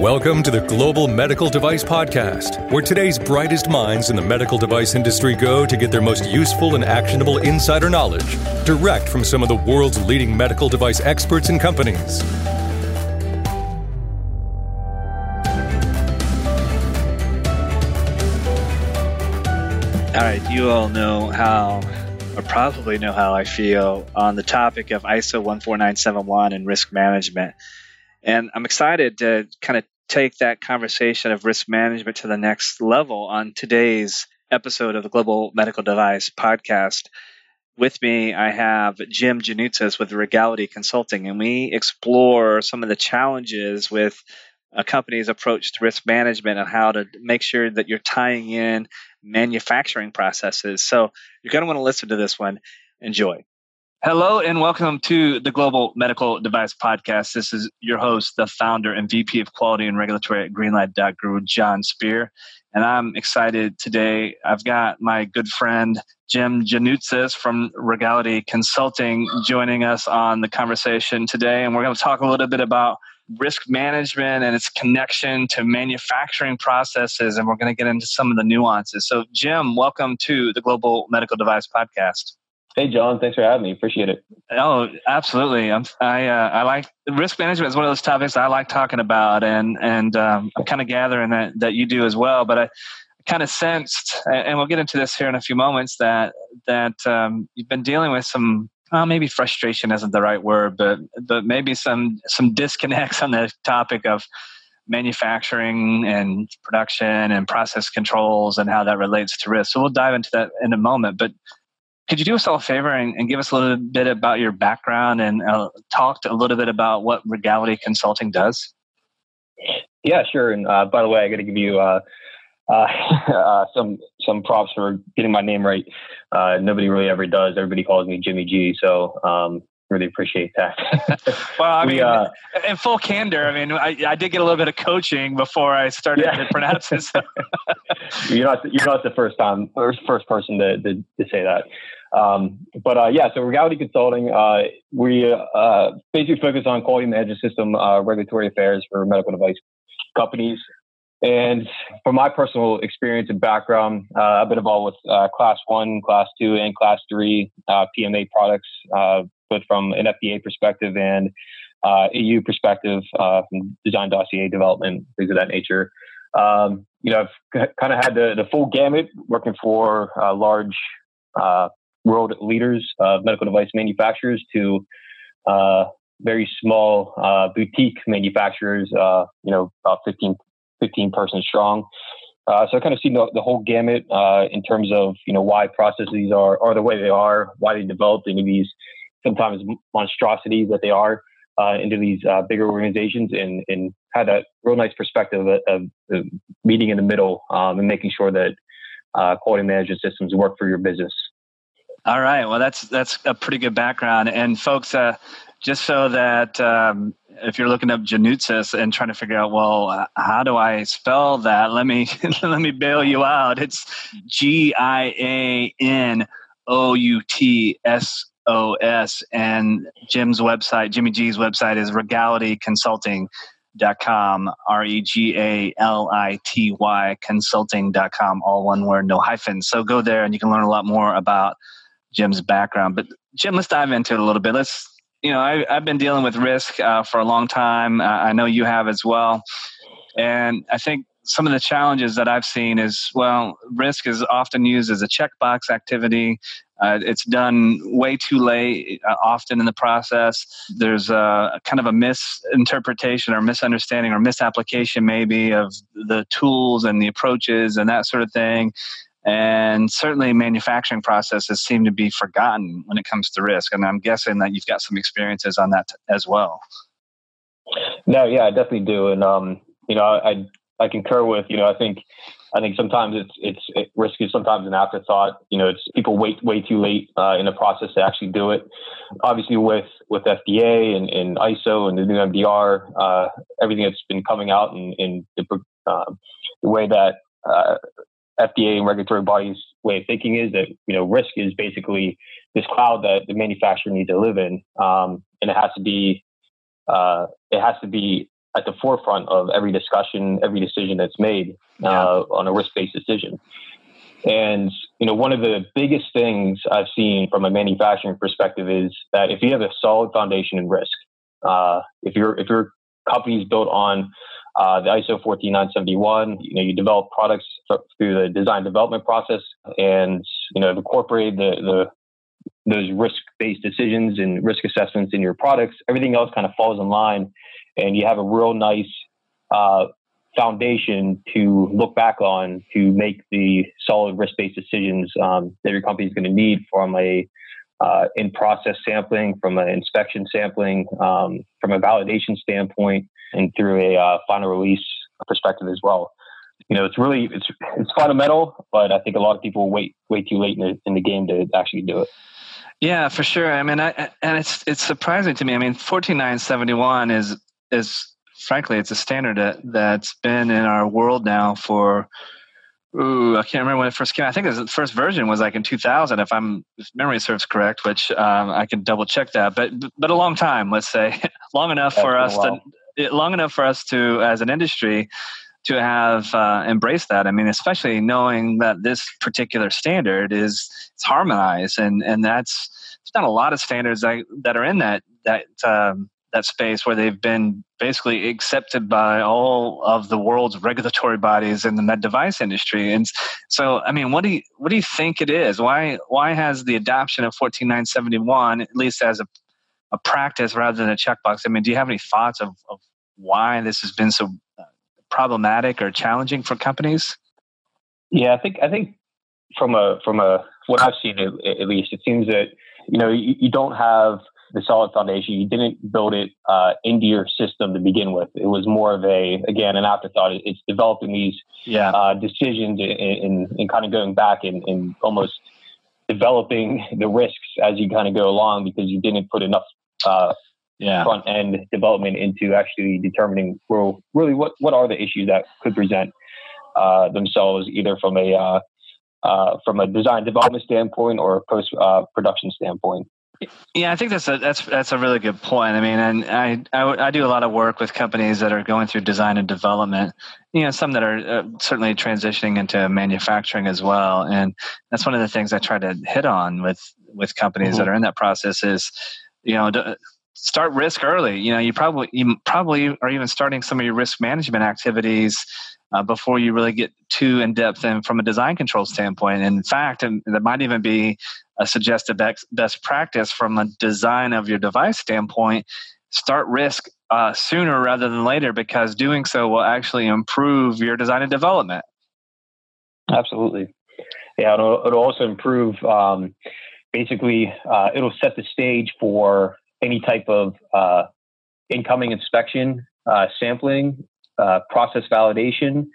Welcome to the Global Medical Device Podcast, where today's brightest minds in the medical device industry go to get their most useful and actionable insider knowledge direct from some of the world's leading medical device experts and companies. All right, you all know how, or probably know how I feel on the topic of ISO 14971 and risk management. And I'm excited to kind of take that conversation of risk management to the next level on today's episode of the Global Medical Device podcast. With me, I have Jim Gianoutsos with Regality Consulting, and we explore some of the challenges with a company's approach to risk management and how to make sure that you're tying in manufacturing processes. So you're going to want to listen to this one. Enjoy. Hello and welcome to the Global Medical Device Podcast. This is your host, the founder and VP of Quality and Regulatory at Greenlight.Guru, Jon Speer. And I'm excited today. I've got my good friend, Jim Gianoutsos from Regality Consulting joining us on the conversation today. And we're going to talk a little bit about risk management and its connection to manufacturing processes. And we're going to get into some of the nuances. So, Jim, welcome to the Global Medical Device Podcast. Hey, Jon. Thanks for having me. Appreciate it. Oh, absolutely. I'm, I uh, I like risk management is one of those topics I like talking about, and and um, I'm kind of gathering that that you do as well. But I kind of sensed, and we'll get into this here in a few moments, that that um, you've been dealing with some. Well, maybe frustration isn't the right word, but but maybe some some disconnects on the topic of manufacturing and production and process controls and how that relates to risk. So we'll dive into that in a moment. But could you do us all a favor and, and give us a little bit about your background and uh, talk a little bit about what Regality Consulting does? Yeah, sure. And uh, by the way, I got to give you uh, uh, uh, some some props for getting my name right. Uh, nobody really ever does. Everybody calls me Jimmy G. So um, really appreciate that. well, I we, mean, uh, in full candor, I mean, I, I, did get a little bit of coaching before I started yeah. to pronounce this. You're not you're not the first time or first person to to, to say that. Um, but uh, yeah, so Regality Consulting, uh, we uh, basically focus on quality management system uh, regulatory affairs for medical device companies. And from my personal experience and background, uh, I've been involved with uh, Class One, Class Two, and Class Three PMA products, both from an FDA perspective and EU perspective, from design dossier development, things of that nature. Um, you know, I've kind of had the, the full gamut working for large uh, world leaders, of medical device manufacturers, to uh, very small uh, boutique manufacturers, uh, you know, about 15, 15 person strong. Uh, so I kind of see the, the whole gamut uh, in terms of you know why processes are are the way they are, why they developed into these sometimes monstrosities that they are into these bigger organizations, and and had that real nice perspective of, of, meeting in the middle um, and making sure that quality management systems work for your business. All right. Well, that's that's a pretty good background. And folks, uh, just so that um, if you're looking up Gianoutsos and trying to figure out, well, uh, how do I spell that? Let me let me bail you out. It's G I A N O U T S O S, and Jim's website, Jimmy G's website, is Regality Consulting com r-e-g-a-l-i-t-y consulting.com all one word no hyphen so go there and you can learn a lot more about Jim's background. But Jim, let's dive into it a little bit. Let's, you know, I, have been dealing with risk uh, for a long time. Uh, I know you have as well. And I think some of the challenges that I've seen is, well, risk is often used as a checkbox activity. Uh, it's done way too late, uh, often in the process. There's a kind of a misinterpretation or misunderstanding or misapplication, maybe, of the tools and the approaches and that sort of thing. And certainly, manufacturing processes seem to be forgotten when it comes to risk. And I'm guessing that you've got some experiences on that as well. No, yeah, I definitely do. And um, you know, I I concur with you know. I think I think sometimes it's it's it, risk is sometimes an afterthought. You know, it's people wait way too late uh, in the process to actually do it. Obviously, with with FDA and, and ISO and the new MDR, uh, everything that's been coming out and in, the, uh, the way that uh, FDA and regulatory bodies' way of thinking is that you know risk is basically this cloud that the manufacturer needs to live in, um, and it has to be uh, it has to be at the forefront of every discussion, every decision that's made uh, yeah. on a risk-based decision. And you know, one of the biggest things I've seen from a manufacturing perspective is that if you have a solid foundation in risk, uh, if your if your company is built on uh, the ISO 14971, you know, you develop products through the design development process, and you know, incorporate the the those risk-based decisions and risk assessments in your products. Everything else kind of falls in line, and you have a real nice uh, foundation to look back on to make the solid risk-based decisions um, that your company is going to need from a uh, in-process sampling, from an inspection sampling, um, from a validation standpoint, and through a uh, final release perspective as well. You know, it's really it's it's fundamental, but I think a lot of people wait way too late in the, in the game to actually do it. Yeah, for sure. I mean, I, and it's it's surprising to me. I mean, fourteen nine seventy one is is frankly, it's a standard that, that's been in our world now for, ooh, I can't remember when it first came. I think the first version was like in 2000, if I'm if memory serves correct, which um, I can double check that. But but a long time, let's say, long enough that's for us to long enough for us to, as an industry, to have uh, embraced that. I mean, especially knowing that this particular standard is it's harmonized, and and that's there's not a lot of standards that, that are in that that um, that space where they've been basically accepted by all of the world's regulatory bodies in the med device industry. And so, I mean, what do you what do you think it is? Why why has the adoption of 14971 at least as a a practice rather than a checkbox? I mean, do you have any thoughts of, of why this has been so uh, problematic or challenging for companies? Yeah, I think I think from a from a what I've seen at, at least, it seems that you know you, you don't have the solid foundation. You didn't build it uh, into your system to begin with. It was more of a, again, an afterthought. It's developing these yeah. uh, decisions and, and, kind of going back and, and, almost developing the risks as you kind of go along because you didn't put enough uh, yeah. front end development into actually determining well, really what, what are the issues that could present uh, themselves either from a uh, uh, from a design development standpoint or a post production standpoint. Yeah, I think that's a that's that's a really good point. I mean, and I, I, I do a lot of work with companies that are going through design and development. You know, some that are uh, certainly transitioning into manufacturing as well, and that's one of the things I try to hit on with with companies mm-hmm. that are in that process is, you know, start risk early. You know, you probably you probably are even starting some of your risk management activities uh, before you really get too in depth and from a design control standpoint. And in fact, and there might even be a suggested best practice from a design of your device standpoint. Start risk uh, sooner rather than later because doing so will actually improve your design and development. Absolutely. Yeah, it'll, it'll also improve. Um, basically, uh, it'll set the stage for any type of uh, incoming inspection, uh, sampling, uh, process validation,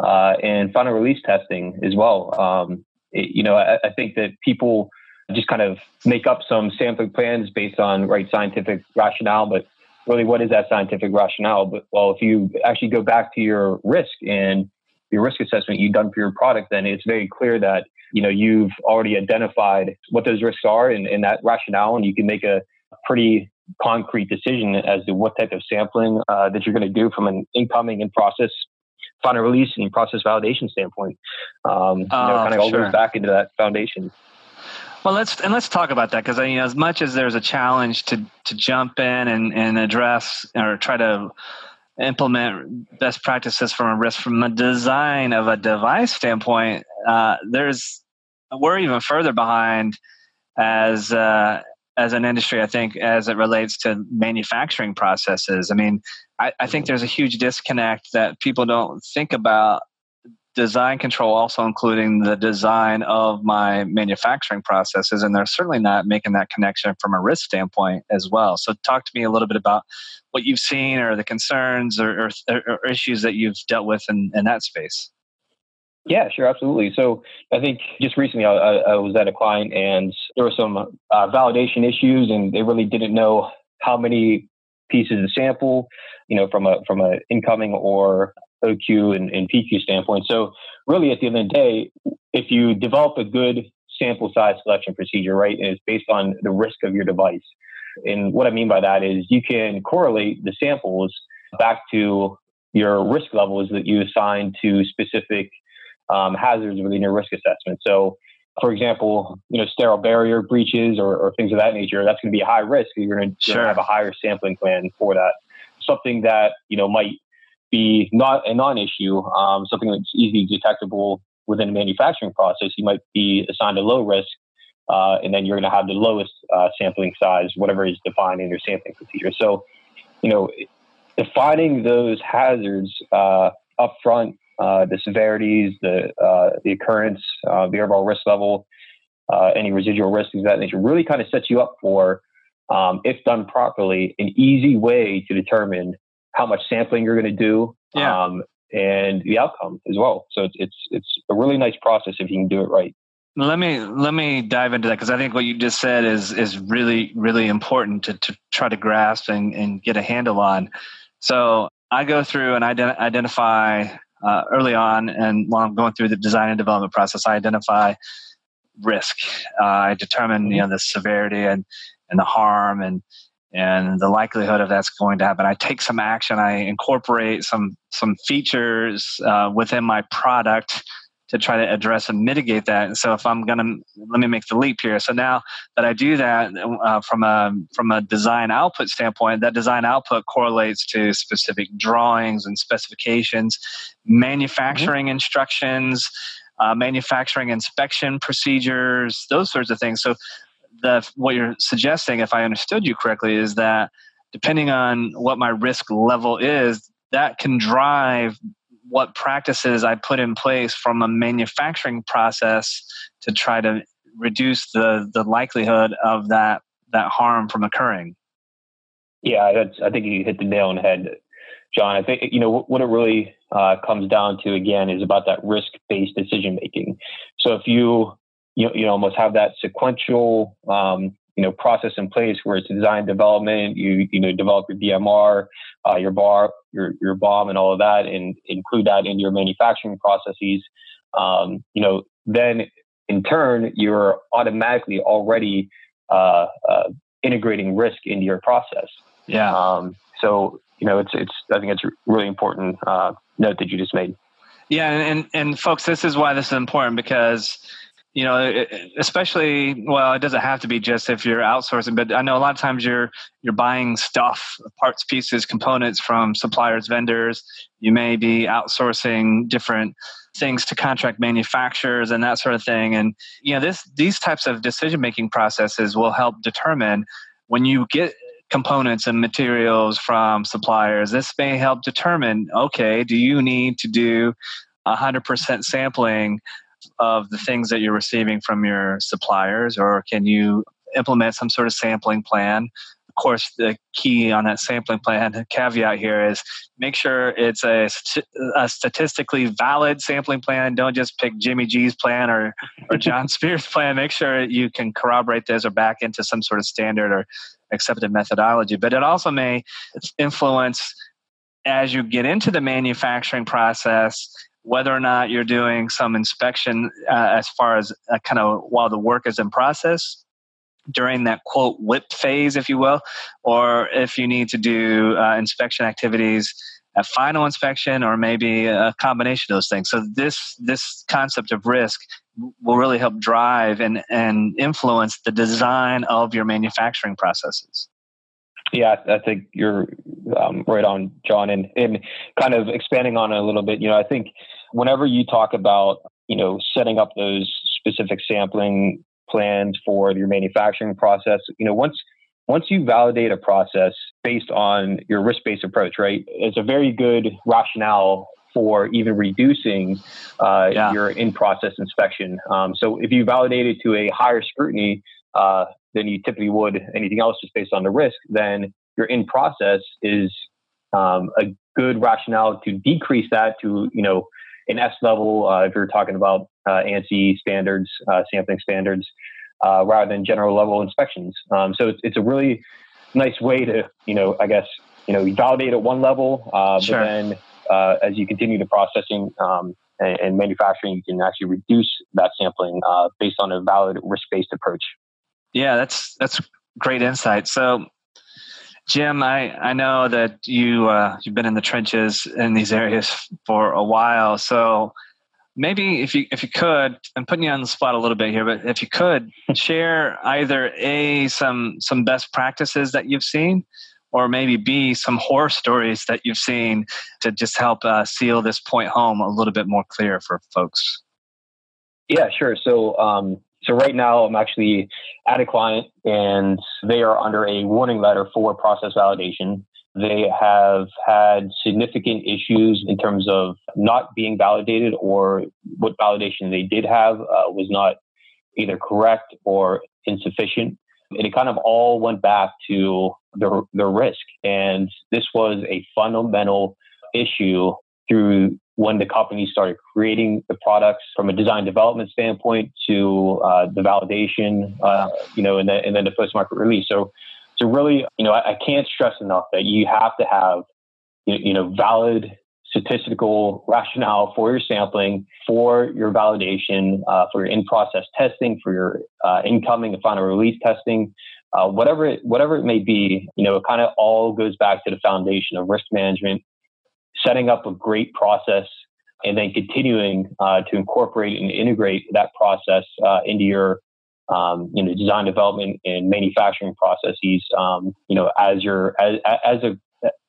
uh, and final release testing as well. Um, it, you know, I, I, think that people just kind of make up some sampling plans based on right scientific rationale, but really, what is that scientific rationale? But well, if you actually go back to your risk and your risk assessment you've done for your product, then it's very clear that you know you've already identified what those risks are and, and that rationale, and you can make a pretty concrete decision as to what type of sampling uh, that you're going to do from an incoming and process final release and process validation standpoint. Um, you know, oh, kind of all sure. goes back into that foundation. Well, let's and let's talk about that because you know, as much as there's a challenge to to jump in and, and address or try to implement best practices from a risk from a design of a device standpoint, uh, there's we're even further behind as uh, as an industry, I think, as it relates to manufacturing processes. I mean, I, I, think there's a huge disconnect that people don't think about design control, also including the design of my manufacturing processes. And they're certainly not making that connection from a risk standpoint as well. So, talk to me a little bit about what you've seen or the concerns or, or, or issues that you've dealt with in, in that space. Yeah, sure, absolutely. So I think just recently I, I was at a client and there were some uh, validation issues, and they really didn't know how many pieces of sample, you know, from a from a incoming or OQ and, and PQ standpoint. So really, at the end of the day, if you develop a good sample size selection procedure, right, and it's based on the risk of your device. And what I mean by that is you can correlate the samples back to your risk levels that you assign to specific um, hazards within your risk assessment. So, for example, you know, sterile barrier breaches or, or things of that nature, that's going to be a high risk. You're going to have a higher sampling plan for that. Something that, you know, might be not a non-issue, um, something that's easily detectable within the manufacturing process, you might be assigned a low risk, uh, and then you're going to have the lowest uh, sampling size, whatever is defined in your sampling procedure. So, you know, defining those hazards uh, upfront uh, the severities, the uh, the occurrence, uh, the overall risk level, uh, any residual risks of that nature, really kind of sets you up for, um, if done properly, an easy way to determine how much sampling you're going to do, yeah. um, and the outcome as well. So it's it's it's a really nice process if you can do it right. Let me let me dive into that because I think what you just said is is really really important to, to try to grasp and, and get a handle on. So I go through and ident- identify uh, early on and while I'm going through the design and development process, I identify risk. Uh, I determine you know the severity and and the harm and and the likelihood of that's going to happen. I take some action. I incorporate some some features uh, within my product to try to address and mitigate that. And so if I'm going to let me make the leap here. So now that I do that uh, from a from a design output standpoint, that design output correlates to specific drawings and specifications, manufacturing mm-hmm. instructions, uh, manufacturing inspection procedures, those sorts of things. So the what you're suggesting, if I understood you correctly, is that depending on what my risk level is, that can drive what practices I put in place from a manufacturing process to try to reduce the the likelihood of that that harm from occurring. Yeah, that's, I think you hit the nail on the head, Jon. I think you know what it really uh, comes down to again is about that risk based decision making. So if you you you almost have that sequential um, you know process in place where it's design development you you know develop your DMR uh, your bar your your BOM and all of that and include that in your manufacturing processes um, you know then in turn you're automatically already uh, uh, integrating risk into your process. Yeah. Um, so you know it's it's I think it's a really important uh, note that you just made. Yeah and and folks this is why this is important because you know especially well it doesn't have to be just if you're outsourcing but i know a lot of times you're you're buying stuff parts pieces components from suppliers vendors. You may be outsourcing different things to contract manufacturers and that sort of thing. And you know this these types of decision making processes will help determine when you get components and materials from suppliers this may help determine okay do you need to do 100% sampling of the things that you're receiving from your suppliers, or can you implement some sort of sampling plan? Of course, the key on that sampling plan, the caveat here is make sure it's a, a statistically valid sampling plan. Don't just pick Jimmy G's plan or, or Jon Speer's plan. Make sure you can corroborate those or back into some sort of standard or accepted methodology. But it also may influence as you get into the manufacturing process whether or not you're doing some inspection uh, as far as uh, kind of while the work is in process during that quote WIP phase, if you will, or if you need to do uh, inspection activities a final inspection, or maybe a combination of those things. So this this concept of risk will really help drive and and influence the design of your manufacturing processes. Yeah, I think you're um, right on, Jon, and and kind of expanding on it a little bit. You know, I think whenever you talk about, you know, setting up those specific sampling plans for your manufacturing process, you know, once once you validate a process based on your risk-based approach, right, it's a very good rationale for even reducing uh, yeah. your in-process inspection. Um, so if you validate it to a higher scrutiny uh, than you typically would anything else, just based on the risk, then your in-process is um, a good rationale to decrease that to you know an S level, uh, if you're talking about uh, ANSI standards, uh, sampling standards, uh, rather than general level inspections. Um, so it's, it's a really nice way to, you know, I guess, you know, validate at one level, uh, sure. but then uh, as you continue the processing um, and, and, manufacturing, you can actually reduce that sampling based on a valid risk-based approach. Yeah, that's that's great insight. So Jim, I, I know that you uh, you've been in the trenches in these areas for a while. So maybe if you if you could, I'm putting you on the spot a little bit here, but if you could share either a some some best practices that you've seen, or maybe b some horror stories that you've seen to just help uh, seal this point home a little bit more clear for folks. Yeah, sure. So um, so right now I'm actually at a client and they are under a warning letter for process validation. They have had significant issues in terms of not being validated or what validation they did have uh, was not either correct or insufficient. And it kind of all went back to the, the risk. And this was a fundamental issue through when the company started creating the products from a design development standpoint to uh, the validation, uh, you know, and, the, and then the post market release. So, so really, you know, I, I, can't stress enough that you have to have, you know, valid statistical rationale for your sampling, for your validation, uh, for your in-process testing, for your uh, incoming and final release testing, uh, whatever it, whatever it may be. You know, it kind of all goes back to the foundation of risk management setting up a great process and then continuing uh, to incorporate and integrate that process uh, into your um, you know design development and manufacturing processes um, you know as you're as, as a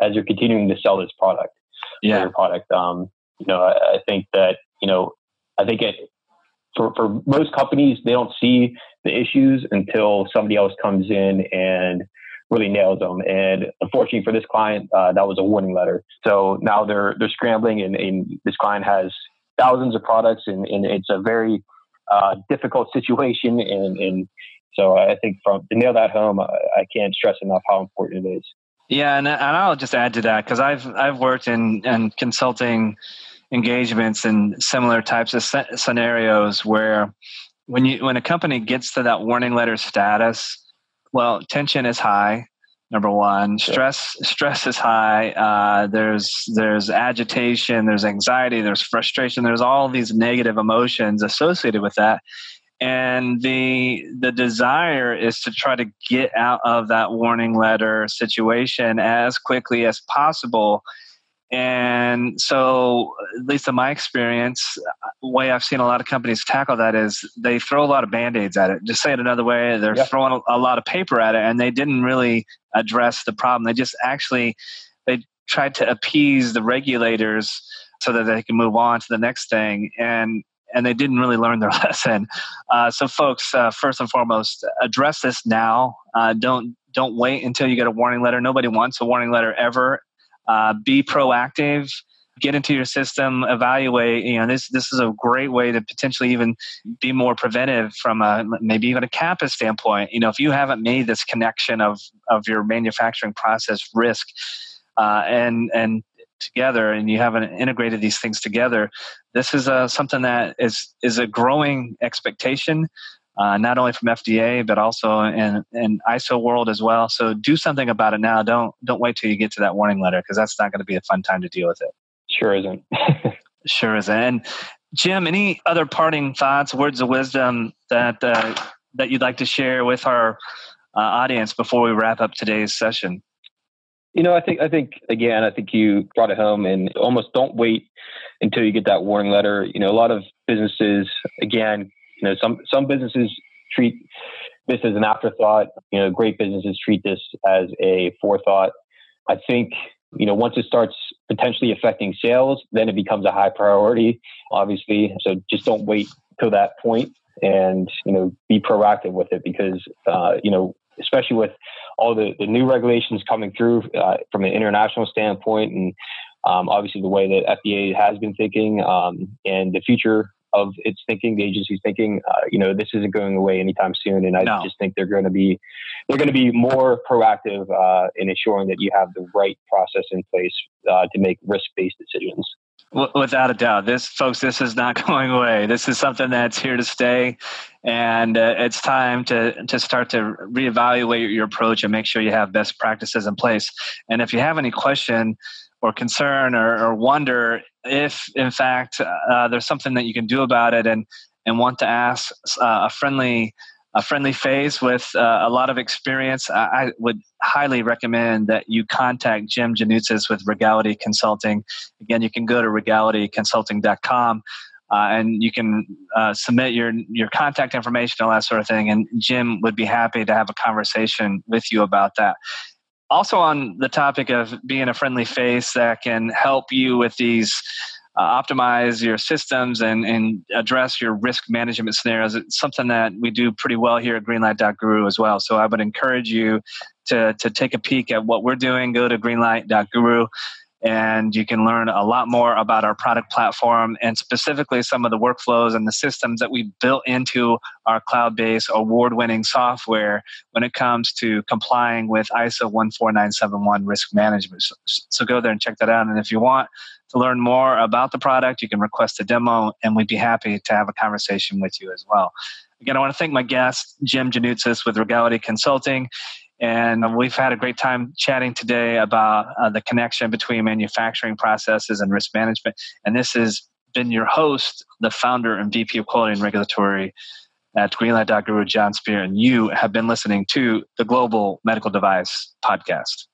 as you're continuing to sell this product yeah. your product um, you know I, I, think that you know I think it for, for most companies they don't see the issues until somebody else comes in and really nails them. And unfortunately for this client, uh, that was a warning letter. So now they're they're scrambling, and, and this client has thousands of products, and, and it's a very uh, difficult situation. And, and so I think from to nail that home, I, I can't stress enough how important it is. Yeah, and, and I'll just add to that because I've I've worked in, in consulting engagements and similar types of scenarios where when you when a company gets to that warning letter status well, tension is high. Number one, stress stress is high. Uh, there's there's agitation, there's anxiety, there's frustration, there's all these negative emotions associated with that, and the the desire is to try to get out of that warning letter situation as quickly as possible and so, at least in my experience, the way I've seen a lot of companies tackle that is they throw a lot of band aids at it. Just say it another way, they're throwing a, a, lot of paper at it, and they didn't really address the problem. They just actually they tried to appease the regulators so that they can move on to the next thing, and and they didn't really learn their lesson. Uh, so, folks, uh, first and foremost, address this now. Uh, don't don't wait until you get a warning letter. Nobody wants a warning letter ever uh, be proactive get into your system evaluate you know this this is a great way to potentially even be more preventive from a maybe even a CAPA standpoint. You know if you haven't made this connection of of your manufacturing process risk uh, and and together and you haven't integrated these things together this is uh, something that is is a growing expectation uh, not only from FDA but also in, in ISO world as well. So do something about it now. Don't don't wait till you get to that warning letter because that's not going to be a fun time to deal with it. Sure isn't. sure isn't. And Jim, any other parting thoughts, words of wisdom that uh, that you'd like to share with our uh, audience before we wrap up today's session? You know, I think I think again, I think you brought it home, and almost don't wait until you get that warning letter. You know, a lot of businesses, again, you know, some some businesses treat this as an afterthought. You know, great businesses treat this as a forethought. I think you know once it starts potentially affecting sales, then it becomes a high priority. Obviously, so just don't wait till that point, and you know, be proactive with it because uh, you know especially with all the, the new regulations coming through uh, from an international standpoint and um, obviously the way that FDA has been thinking um, and the future of its thinking, the agency's thinking, uh, you know, this isn't going away anytime soon. And I no. just think they're going to be, they're going to be more proactive uh, in ensuring that you have the right process in place uh, to make risk-based decisions. Without a doubt, this folks, this is not going away. This is something that's here to stay, and uh, it's time to to start to reevaluate your approach and make sure you have best practices in place. And if you have any question or concern or, or wonder if, in fact, uh, there's something that you can do about it and, and want to ask uh, a friendly a friendly face with uh, a lot of experience, I, I, would highly recommend that you contact Jim Gianoutsos with Regality Consulting. Again, you can go to regalityconsulting.com. Uh, and you can uh, submit your your contact information, all that sort of thing. And Jim would be happy to have a conversation with you about that. Also, on the topic of being a friendly face that can help you with these uh, optimize your systems and, and address your risk management scenarios. It's something that we do pretty well here at Greenlight.guru as well. So I would encourage you to, to take a peek at what we're doing. Go to Greenlight.guru and you can learn a lot more about our product platform and specifically some of the workflows and the systems that we built into our cloud-based award-winning software when it comes to complying with ISO 14971 risk management. So, go there and check that out. And if you want to learn more about the product, you can request a demo, and we'd be happy to have a conversation with you as well. Again, I want to thank my guest, Jim Gianoutsos with Regality Consulting. And we've had a great time chatting today about uh, the connection between manufacturing processes and risk management. And this has been your host, the founder and VP of Quality and Regulatory at Greenlight Greenlight.guru, Jon Speer. And you have been listening to the Global Medical Device Podcast.